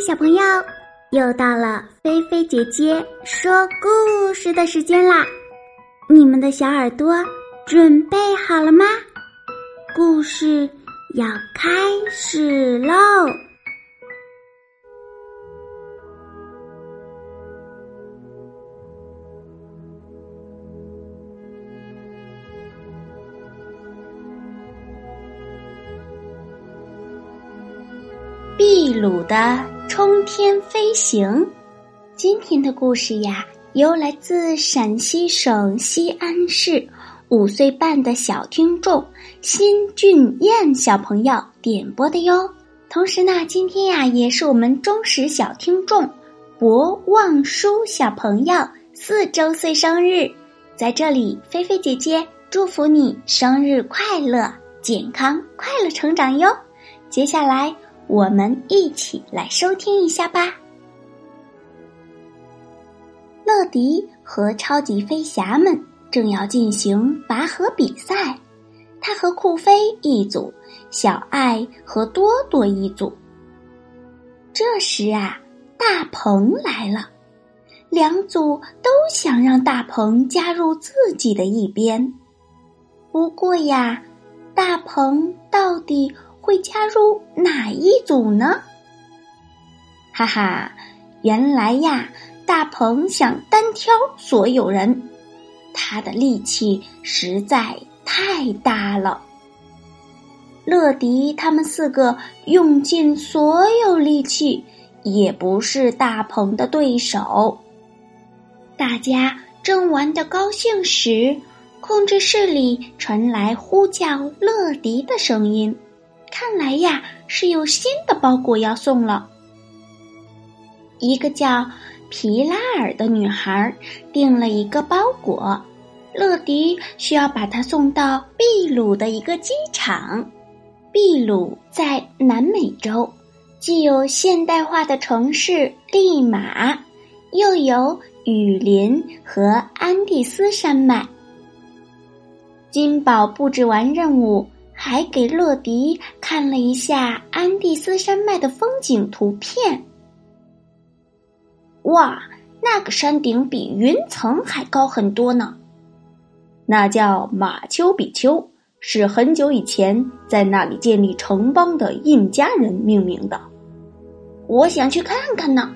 小朋友，又到了菲菲姐姐说故事的时间啦！你们的小耳朵准备好了吗？故事要开始喽！秘鲁的冲天飞行。今天的故事呀，由来自陕西省西安市五岁半的小听众辛俊彦小朋友点播的哟。同时呢，今天呀，也是我们忠实小听众博望书小朋友四周岁生日，在这里，菲菲姐姐祝福你生日快乐，健康快乐成长哟。接下来。我们一起来收听一下吧。乐迪和超级飞侠们正要进行拔河比赛，他和酷飞一组，小爱和多多一组。这时啊，大鹏来了，两组都想让大鹏加入自己的一边。不过呀，大鹏到底？会加入哪一组呢？哈哈，原来呀，大鹏想单挑所有人，他的力气实在太大了。乐迪他们四个用尽所有力气，也不是大鹏的对手。大家正玩得高兴时，控制室里传来呼叫乐迪的声音。看来呀，是有新的包裹要送了。一个叫皮拉尔的女孩订了一个包裹，乐迪需要把它送到秘鲁的一个机场。秘鲁在南美洲，既有现代化的城市利马，又有雨林和安第斯山脉。金宝布置完任务。还给乐迪看了一下安第斯山脉的风景图片。哇，那个山顶比云层还高很多呢！那叫马丘比丘，是很久以前在那里建立城邦的印加人命名的。我想去看看呢。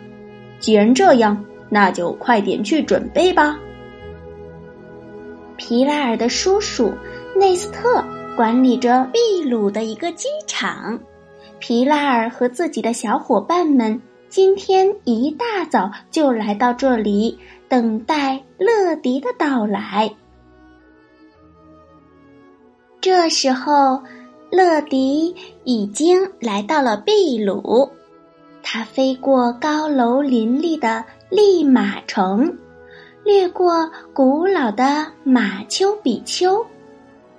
既然这样，那就快点去准备吧。皮拉尔的叔叔内斯特。管理着秘鲁的一个机场，皮拉尔和自己的小伙伴们今天一大早就来到这里，等待乐迪的到来。这时候，乐迪已经来到了秘鲁，他飞过高楼林立的利马城，掠过古老的马丘比丘。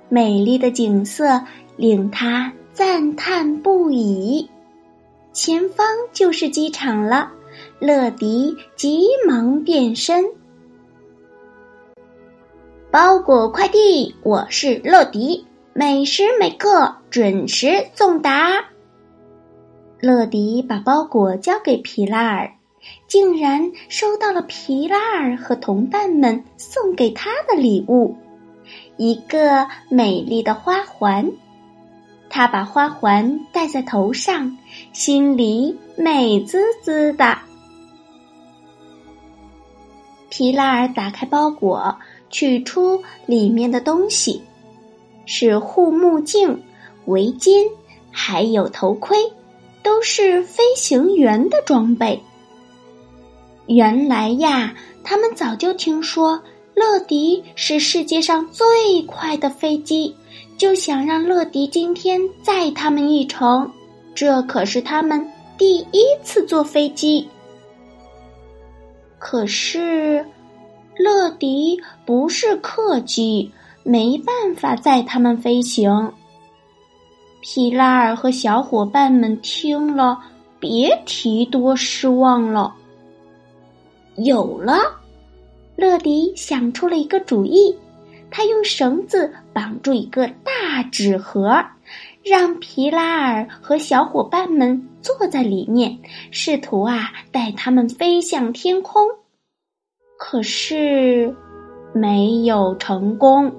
美丽的景色令他赞叹不已。前方就是机场了，乐迪急忙变身。包裹快递，我是乐迪，每时每刻准时送达。乐迪把包裹交给皮拉尔，竟然收到了皮拉尔和同伴们送给他的礼物。一个美丽的花环，他把花环戴在头上，心里美滋滋的。皮拉尔打开包裹，取出里面的东西，是护目镜、围巾，还有头盔，都是飞行员的装备。原来呀，他们早就听说。乐迪是世界上最快的飞机，就想让乐迪今天载他们一程。这可是他们第一次坐飞机。可是，乐迪不是客机，没办法载他们飞行。皮拉尔和小伙伴们听了，别提多失望了。有了。乐迪想出了一个主意，他用绳子绑住一个大纸盒，让皮拉尔和小伙伴们坐在里面，试图啊带他们飞向天空。可是没有成功。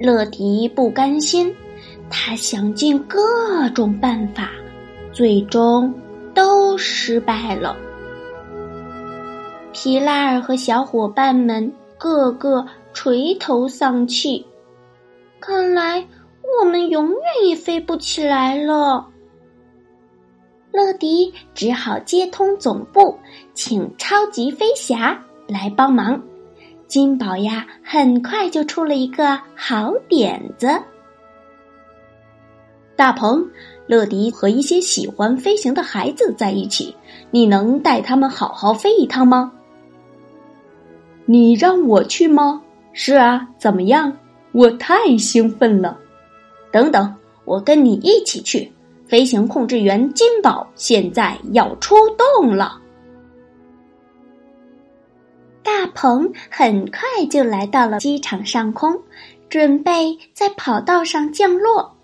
乐迪不甘心，他想尽各种办法，最终都失败了。皮拉尔和小伙伴们个个垂头丧气，看来我们永远也飞不起来了。乐迪只好接通总部，请超级飞侠来帮忙。金宝呀，很快就出了一个好点子。大鹏，乐迪和一些喜欢飞行的孩子在一起，你能带他们好好飞一趟吗？你让我去吗？是啊，怎么样？我太兴奋了！等等，我跟你一起去。飞行控制员金宝现在要出动了。大鹏很快就来到了机场上空，准备在跑道上降落。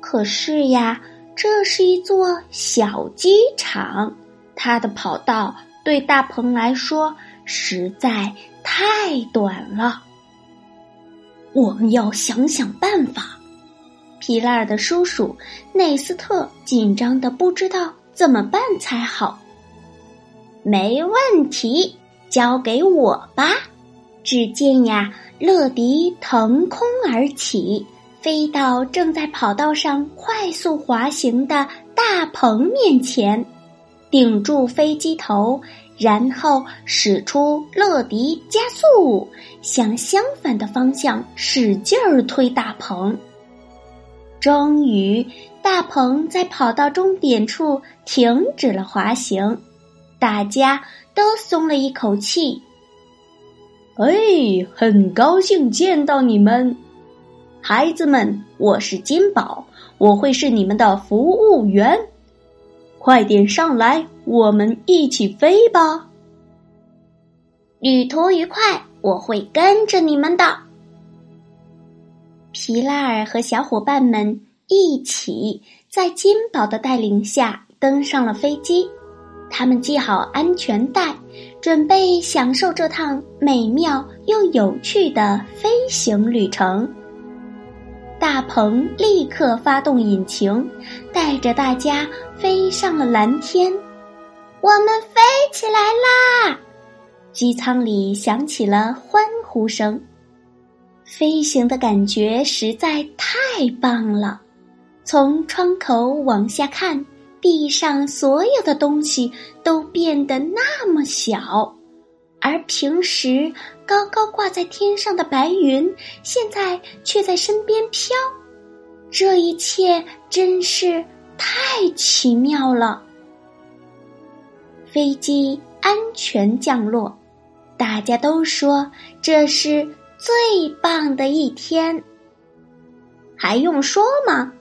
可是呀，这是一座小机场，它的跑道对大鹏来说实在。太短了，我们要想想办法。皮拉尔的叔叔内斯特紧张的不知道怎么办才好。没问题，交给我吧。只见呀，乐迪腾空而起，飞到正在跑道上快速滑行的大鹏面前，顶住飞机头。然后使出乐迪加速，向相反的方向使劲儿推大鹏。终于，大鹏在跑道终点处停止了滑行，大家都松了一口气。哎，很高兴见到你们，孩子们！我是金宝，我会是你们的服务员。快点上来，我们一起飞吧！旅途愉快，我会跟着你们的。皮拉尔和小伙伴们一起在金宝的带领下登上了飞机，他们系好安全带，准备享受这趟美妙又有趣的飞行旅程。大鹏立刻发动引擎，带着大家飞上了蓝天。我们飞起来啦！机舱里响起了欢呼声。飞行的感觉实在太棒了。从窗口往下看，地上所有的东西都变得那么小。而平时高高挂在天上的白云，现在却在身边飘。这一切真是太奇妙了。飞机安全降落，大家都说这是最棒的一天。还用说吗？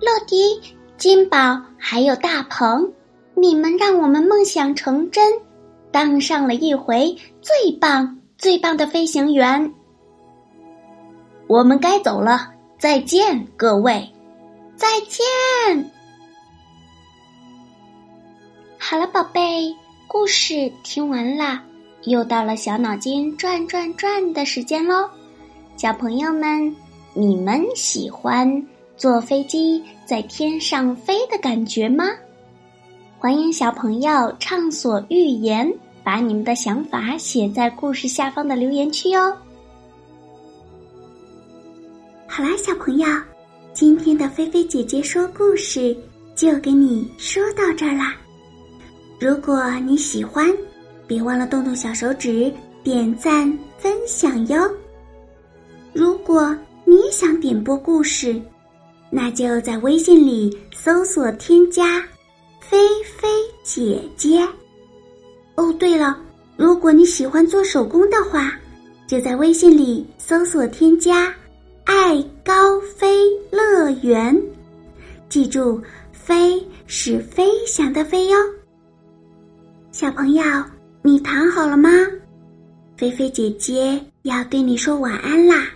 乐迪、金宝还有大鹏，你们让我们梦想成真。当上了一回最棒、最棒的飞行员，我们该走了，再见，各位，再见。好了，宝贝，故事听完了，又到了小脑筋转转转的时间喽。小朋友们，你们喜欢坐飞机在天上飞的感觉吗？欢迎小朋友畅所欲言。把你们的想法写在故事下方的留言区哦。好啦，小朋友，今天的菲菲姐姐说故事就给你说到这儿啦。如果你喜欢，别忘了动动小手指点赞分享哟。如果你想点播故事，那就在微信里搜索添加“菲菲姐姐”。哦，对了，如果你喜欢做手工的话，就在微信里搜索添加“爱高飞乐园”，记住“飞”是飞翔的“飞”哟。小朋友，你躺好了吗？菲菲姐姐要对你说晚安啦，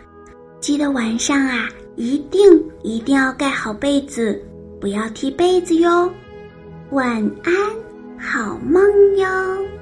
记得晚上啊一定一定要盖好被子，不要踢被子哟。晚安，好梦哟。